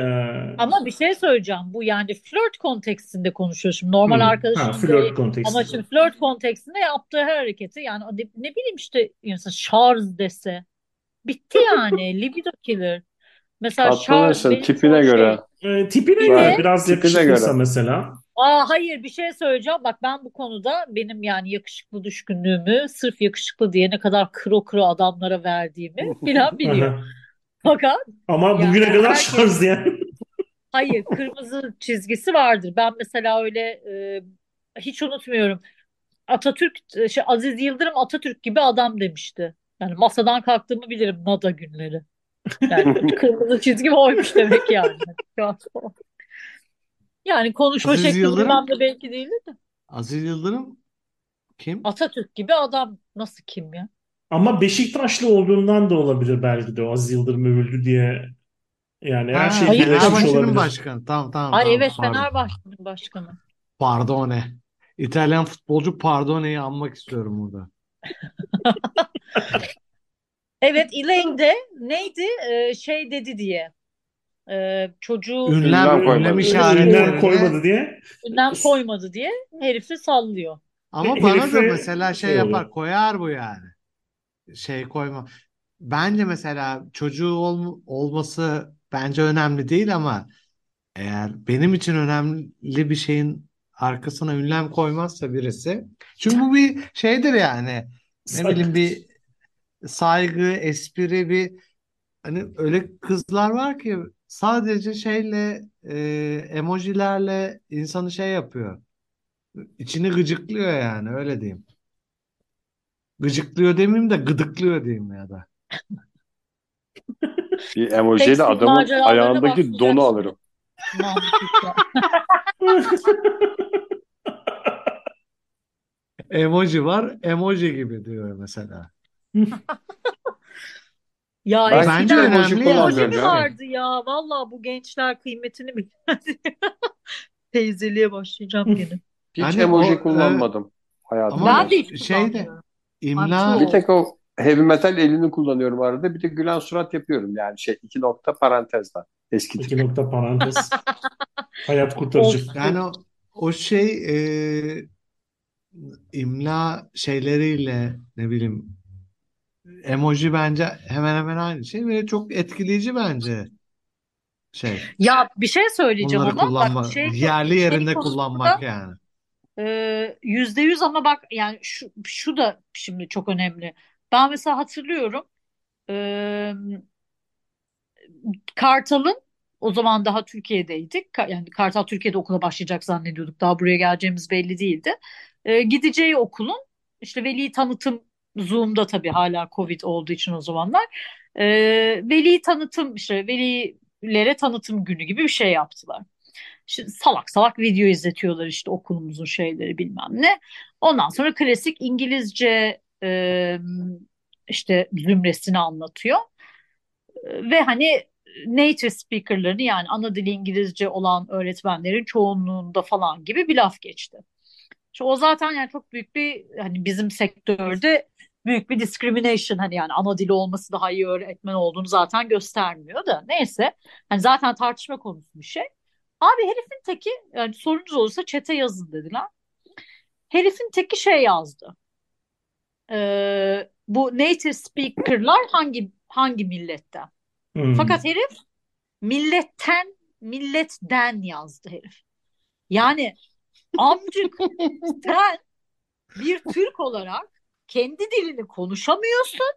Ama bir şey söyleyeceğim. Bu yani flört kontekstinde konuşuyoruz. Şimdi normal hı, arkadaşım ha, değil. flört kontekstinde. Ama şimdi flört kontekstinde yaptığı her hareketi yani ne, ne bileyim işte insan şarj dese bitti yani libido killer. Mesela şarj benim tipine çok göre. şey. E, tipine göre biraz Tipine yakışıklıysa göre. mesela. Aa hayır bir şey söyleyeceğim. Bak ben bu konuda benim yani yakışıklı düşkünlüğümü sırf yakışıklı diye ne kadar kro kro adamlara verdiğimi bilen biliyor. Fakat Ama Yani bugüne kadar herkes- şarj diyen. Hayır, kırmızı çizgisi vardır. Ben mesela öyle e, hiç unutmuyorum. Atatürk, şey, Aziz Yıldırım Atatürk gibi adam demişti. Yani masadan kalktığımı bilirim NADA günleri. Yani kırmızı çizgim oymuş demek yani. Yani konuşma Aziz şekli Yıldırım- bilmem de belki değildi de. Aziz Yıldırım kim? Atatürk gibi adam nasıl kim ya? Ama Beşiktaşlı olduğundan da olabilir belki de o Aziz Yıldırım övüldü diye. Yani her Ha, şey Hayır, birleşmiş Fenerbahçe'nin olabilir. başkanı. Tamam tamam Ay tamam evet pardon. Fenerbahçe'nin başkanı. Pardone. İtalyan futbolcu Pardone'yi anmak istiyorum burada. Evet Elaine de neydi? Ee, şey dedi diye. Ee, çocuğu Ünlem, Ünlem koymadı. ünlem koymadı diye. ünlem koymadı diye herifi sallıyor. ama bana da herife mesela şey şey yapar koyar bu yani. Şey koyma. Bence mesela çocuğu ol- olması bence önemli değil ama eğer benim için önemli bir şeyin arkasına ünlem koymazsa birisi çünkü bu bir şeydir yani ne bileyim bir saygı, espri bir hani öyle kızlar var ki sadece şeyle e, emojilerle insanı şey yapıyor. İçini gıcıklıyor yani öyle diyeyim. Gıcıklıyor demeyeyim de gıdıklıyor diyeyim ya da. Bir emojiyle Tekstil adamın maceralarına ayağındaki donu alırım. Emoji var, emoji gibi diyor mesela. Ya Ben Bence eskiden önemli emoji kullanmıyorum mi ya. vardı ya? Vallahi bu gençler kıymetini bilmez. Teyzeliğe başlayacağım gene. Hiç Hani emoji o, kullanmadım hayatımda. Ama Ben de hiç şeyde kullanmıyorum. İmla Bir tek o heavy metal elini kullanıyorum arada. Bir de gülen surat yapıyorum yani şey iki nokta parantezden. Eski tip. İki nokta parantez. Hayat kurtarıcı. Yani o, o şey e, imla şeyleriyle ne bileyim emoji bence hemen hemen aynı şey ve çok etkileyici bence şey Ya bir şey söyleyeceğim bunları ama bak kullanma şey yerli şey yerinde konusunda kullanmak yani. E, yüzde yüz ama bak yani şu, şu da şimdi çok önemli. Ben mesela hatırlıyorum e, Kartal'ın O zaman daha Türkiye'deydik. Yani Kartal Türkiye'de okula başlayacak zannediyorduk. Daha buraya geleceğimiz belli değildi. Ee, gideceği okulun işte veli tanıtım Zoom'da tabii hala Covid olduğu için o zamanlar. Ee, veli tanıtım işte velilere tanıtım günü gibi bir şey yaptılar. Şimdi salak salak video izletiyorlar işte okulumuzun şeyleri bilmem ne. Ondan sonra klasik İngilizce e, işte zümresini anlatıyor. Ve hani native speaker'larını yani ana dili İngilizce olan öğretmenlerin çoğunluğunda falan gibi bir laf geçti. İşte o zaten yani çok büyük bir hani bizim sektörde büyük bir discrimination hani yani ana dili olması daha iyi öğretmen olduğunu zaten göstermiyor da neyse hani zaten tartışma konusu bir şey. Abi herifin teki yani sorunuz olursa çete yazın dediler. Herifin teki şey yazdı. Ee, bu native speaker'lar hangi hangi milletten? Hmm. Fakat herif milletten milletten yazdı herif. Yani amcık sen bir Türk olarak kendi dilini konuşamıyorsun.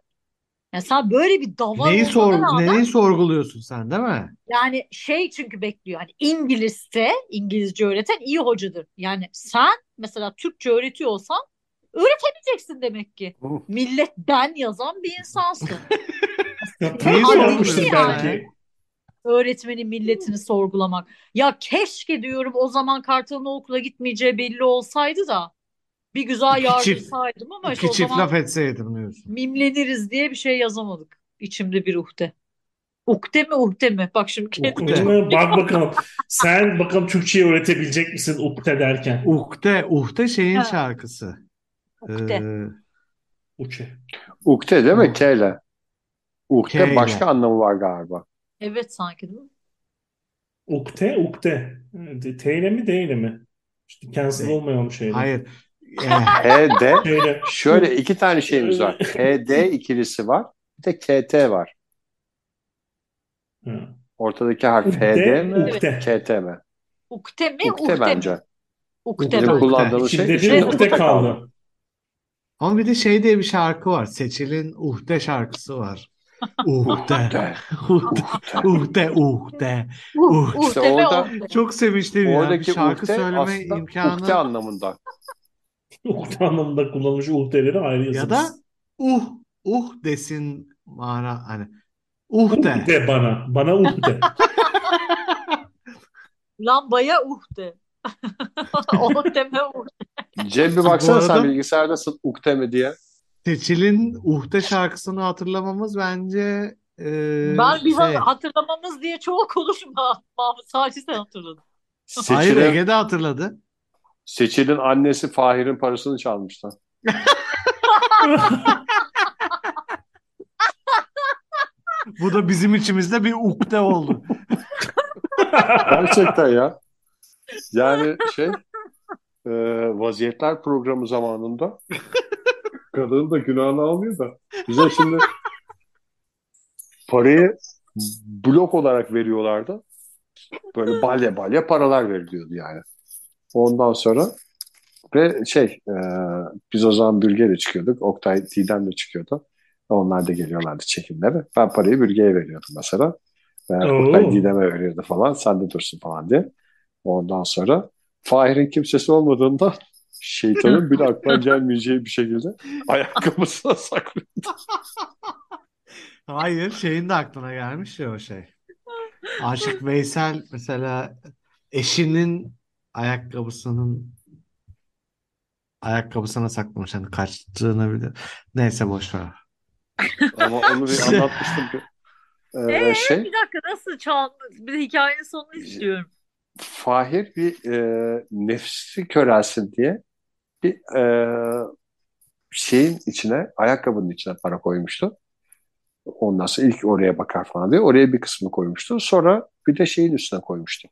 Yani sen böyle bir davar Neyi sor rağmen neyi sorguluyorsun sen değil mi? yani şey çünkü bekliyor. Hani İngilizce, İngilizce öğreten iyi hocadır. Yani sen mesela Türkçe öğretiyor olsan öğretemeyeceksin demek ki. Hı. Milletten yazan bir insansın. Neyi yapmıştır yani. belki. Öğretmenin milletini sorgulamak. Ya keşke diyorum o zaman Kartal'ın okula gitmeyeceği belli olsaydı da bir güzel yargılasaydım ama işte İki o çift zaman laf etseydim diyorsun. mimleniriz diye bir şey yazamadık. İçimde bir uhde. Ukde mi uhde mi? Bak şimdi kendim Ukde. Ukde. Bak bakalım. Sen bakalım Türkçe'yi öğretebilecek misin ukde derken? Uhde, Uhde şeyin Ha. şarkısı. ukde. Ee, Uçe. Ukde değil mi? Uh. K ile. Ukde K ile. başka anlamı var galiba. Evet sanki değil mi? Ukde, ukde. De- T ile mi, D ile mi? İşte cancel De- olmayalım şeyle. hayır. HD Şeyle. şöyle iki tane şeyimiz var. HD ikilisi var. Bir de KT var. Ortadaki harf Ukde, HD mi? ukde. KT mi? Ukde mi? Ukde Uhde mi? bence. Ukde Bizim kullandığımız şey İçinde bir Evet. ukde kaldı. ama bir de şey diye bir şarkı var. Seçil'in Uhde şarkısı var. Uhde. Uhde. Uhde. Uhde. Uh, Uh. İşte uhde ve orada- uhde. Çok sevinçliyim ya. Bir Oradaki şarkı ukde söyleme aslında imkanı ukde anlamında. Ukde anlamında kullanılmış uhdeleri ayrı ya yazılmış. da uh uh desin mana hani uh de. Uhde bana. Bana uhde. Lambaya uhde. O deme uhde. Cem bir baksana Bu sen arada- bilgisayardasın ukde mi diye. Seçil'in Uhde şarkısını hatırlamamız bence e, Ben bir şey. hatırlamamız diye çoğu konuşma. Sadece sen hatırladın. Hayır Seçil'in, Ege de hatırladı. Seçil'in annesi Fahir'in parasını çalmıştı. Bu da bizim içimizde bir ukde oldu. Gerçekten ya. Yani şey e, vaziyetler programı zamanında kadın da günahını almıyor da bize şimdi parayı blok olarak veriyorlardı. Böyle balya balya paralar veriliyordu yani. Ondan sonra ve şey e, biz o zaman bürgeyle çıkıyorduk. Oktay Didem'le çıkıyordu. Onlar da geliyorlardı çekimlere. Ben parayı bürgeye veriyordum mesela. Oo. Oktay Didem'e veriyordu falan. Sen de dursun falan diye. Ondan sonra Fahir'in kimsesi olmadığında şeytanın bile aklına gelmeyeceği bir şekilde ayakkabısına saklıyor. Hayır şeyin de aklına gelmiş ya o şey. Aşık Veysel mesela eşinin ayakkabısının ayakkabısına saklamış hani kaçtığını bile. Neyse boş ver. Ama onu bir anlatmıştım. ki. Ee, şey Bir dakika nasıl çaldı? Bir de hikayenin sonunu istiyorum. Fahir bir e, nefsi körelsin diye bir e, şeyin içine, ayakkabının içine para koymuştu. Ondan sonra ilk oraya bakar falan diye. Oraya bir kısmını koymuştu. Sonra bir de şeyin üstüne koymuştu.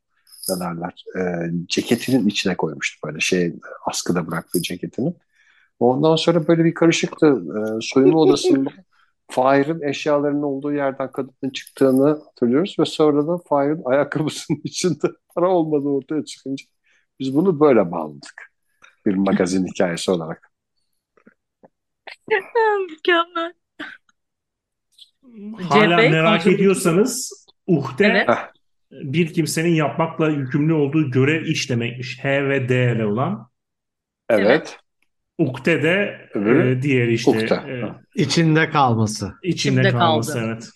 Ne derler? E, ceketinin içine koymuştu böyle şey askıda bıraktığı ceketini. Ondan sonra böyle bir karışıktı. E, soyunma odasında Fahir'in eşyalarının olduğu yerden kadının çıktığını hatırlıyoruz ve sonra da Fahir'in ayakkabısının içinde para olmadığı ortaya çıkınca biz bunu böyle bağladık. Bir magazin hikayesi olarak. Mükemmel. Hala merak ediyorsanız uhde Evet. Bir kimsenin yapmakla yükümlü olduğu görev iş demekmiş. H ve D ile olan. Evet. Ukde de Öbürü? e, diğeri işte Ukde. e. İçinde kalması. içinde İçinde kalması kaldı. evet.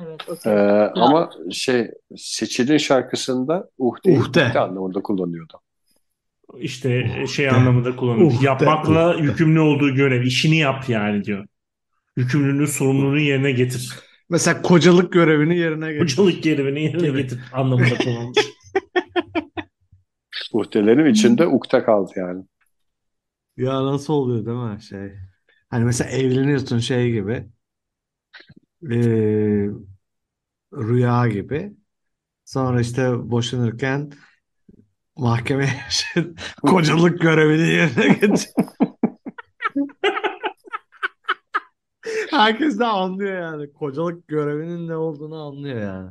Evet, Ee, ama şey Seçil'in şarkısında uhde, Uhde. uhde anlamında kullanıyordu. İşte Uh, şey anlamında kullanıyor. Uh, de, Yapmakla uh, de. yükümlü olduğu görev, işini yap yani diyor. Yükümlülüğünü, sorumluluğunu yerine getir. Mesela kocalık görevini yerine getir. Hocalık görevini yerine Gibi. getir anlamında kullanılmış. Uhdelerin içinde ukde kaldı yani. Ya nasıl oluyor değil mi şey? Hani mesela evleniyorsun şey gibi. Ee, rüya gibi. Sonra işte boşanırken mahkemeye kocalık görevini yerine getir. Herkes de anlıyor yani. Kocalık görevinin ne olduğunu anlıyor yani.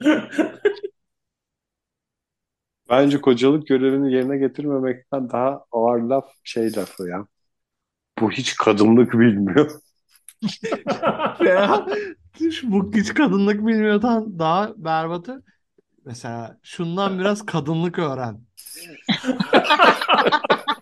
Bence kocalık görevini yerine getirmemekten daha ağır laf şey lafı ya. Bu hiç kadınlık bilmiyor. Ya, bu hiç kadınlık bilmiyordan daha berbatı. Mesela şundan biraz kadınlık öğren.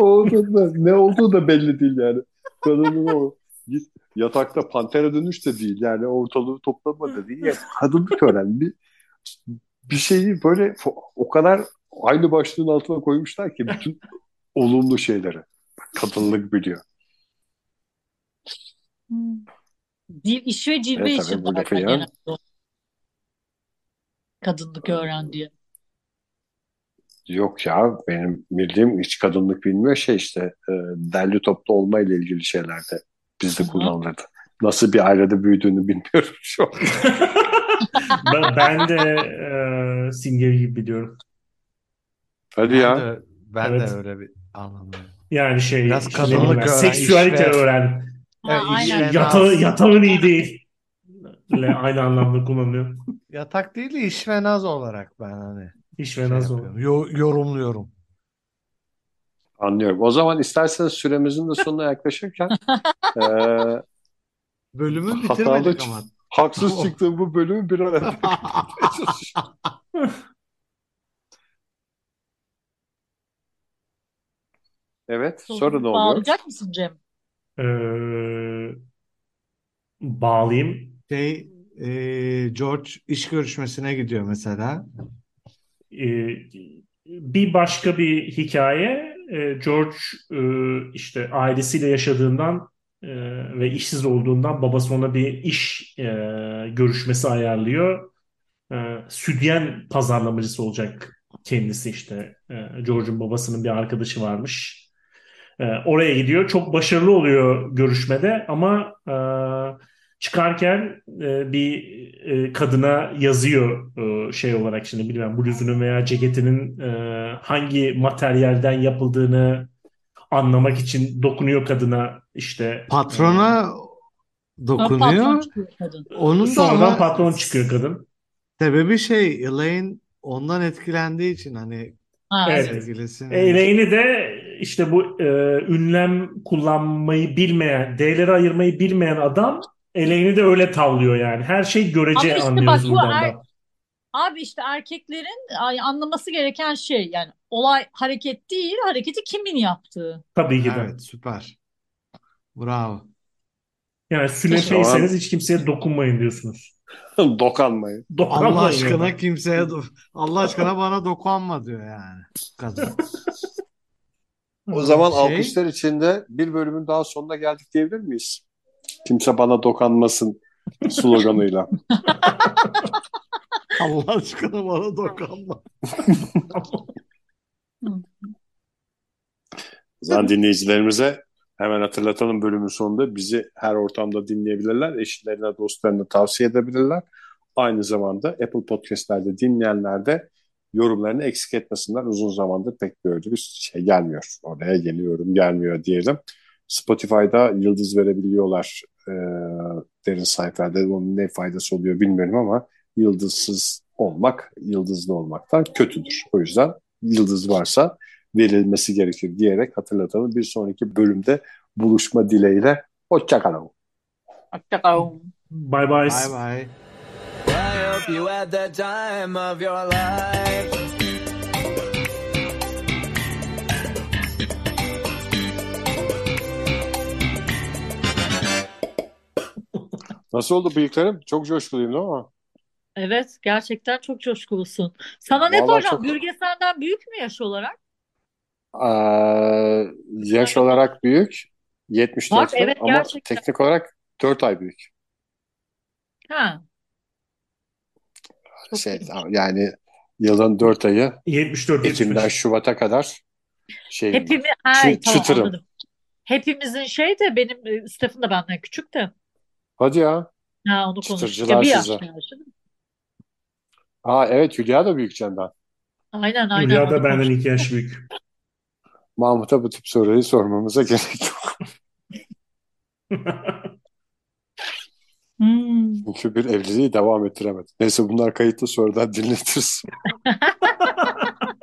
O da, ne olduğu da belli değil yani. Kadının o git yatakta pantera dönüş de değil yani ortalığı toplama da değil. Yani kadınlık öğren. Bir, bir şeyi böyle o kadar aynı başlığın altına koymuşlar ki bütün olumlu şeyleri. Kadınlık biliyor. Hmm. Dil, iş ve cilve Evet, için. Kadınlık öğren diye. Yok ya benim bildiğim hiç kadınlık bilmiyor şey işte e, derli toplu olma ile ilgili şeylerde bizde kullanılırdı. Nasıl bir ailede büyüdüğünü bilmiyorum şu an. ben, ben de e, Simge gibi biliyorum. Hadi Ben ya. de, ben Evet. de öyle bir anlamda. Yani şey Biraz kadınlık öğren, seksüalite iş ve- öğren. Ha, aynen. Yatağı, yatağın iyi değil. Le, aynı anlamda kullanılıyor. Yatak değil de iş ve naz olarak ben hani İş ve şey yapıyorum. Yo- yorumluyorum. Anlıyorum. O zaman isterseniz süremizin de sonuna yaklaşırken e, Bölümü Hatalı bitirmedik ç- ama. haksız çıktığım bu bölümü bir an çalışıyorum. Evet. Sonra ne oluyor? Bağlayacak mısın Cem? Ee, bağlayayım. Şey, e, George iş görüşmesine gidiyor mesela. Ee, bir başka bir hikaye e, George e, işte ailesiyle yaşadığından e, ve işsiz olduğundan babası ona bir iş e, görüşmesi ayarlıyor. E, sütyen pazarlamacısı olacak kendisi işte. E, George'un babasının bir arkadaşı varmış. E, oraya gidiyor. Çok başarılı oluyor görüşmede ama e, çıkarken e, bir e, kadına yazıyor e, şey olarak şimdi bilmem bluzunun veya ceketinin e, hangi materyalden yapıldığını anlamak için dokunuyor kadına işte. Patrona Ha, patron dokunuyor. çıkıyor kadın. Onun E, da sonradan ama patron çıkıyor kadın. sebebi şey Elaine ondan etkilendiği için hani Ha, Evet. evet. sevgilisinin Elaine de işte bu e, ünlem kullanmayı bilmeyen, D'leri ayırmayı bilmeyen adam Elaine'i de öyle tavlıyor yani. Her şey görece Ama işte anlıyoruz bak bu buradan er- da. Abi işte erkeklerin ay, anlaması gereken şey yani olay hareket değil, hareketi kimin yaptığı. Tabii ki de. Evet süper. Bravo. Yani sünepeyseniz Tamam. hiç kimseye dokunmayın diyorsunuz. Dokanmayın. Dokunmayın Allah aşkına yani. kimseye do- Allah aşkına bana dokunma diyor yani kadın. O zaman Şey- alkışlar içinde bir bölümün daha sonuna geldik diyebilir miyiz? Kimse bana dokanmasın sloganıyla. Allah aşkına bana dokunma. O zaman dinleyicilerimize hemen hatırlatalım bölümün sonunda bizi her ortamda dinleyebilirler. Eşlerine, dostlarına tavsiye edebilirler. Aynı zamanda Apple Podcast'lerde dinleyenler de yorumlarını eksik etmesinler. Uzun zamandır pek böyle bir şey gelmiyor. Oraya yeni yorum gelmiyor diyelim. Spotify'da yıldız verebiliyorlar e, derin sayfada. Onun ne faydası oluyor bilmiyorum ama yıldızsız olmak yıldızlı olmaktan kötüdür. O yüzden yıldız varsa verilmesi gerekir diyerek hatırlatalım. Bir sonraki bölümde buluşma dileğiyle. Hoşçakalın. Hoşçakalın. Bye bye. Bye bye. I hope you had the time of your life. Nasıl oldu bıyıklarım? Çok coşkuluyum değil mi? Evet, gerçekten çok coşkulusun. Sana ne Vallahi soracağım? çok- Bürge senden büyük mü yaş olarak? Ee, yaş olarak büyük. 74 Bak, evet, ama gerçekten. teknik olarak 4 ay büyük. Ha. Çok Şey, yani yılın 4 ayı 74 Ekim'den 75. Şubat'a kadar şey Hepimiz, Çı- hay, tamam çıtırım. anladım. Hepimizin şey de benim e, Stefan da benden küçük de. Hadi ya. Ha onu konuştuk. Çıtırcılar Ya bir yaş size. Aa evet Hülya da büyük Cem'den. Aynen aynen Hülya onu da benden konuştuk. 2 yaş büyük. Mahmut'a bu tip soruyu sormamıza gerek yok. Hmm. Çünkü bir evliliği devam ettiremedi. Neyse bunlar kayıtlı sonradan dinletiriz.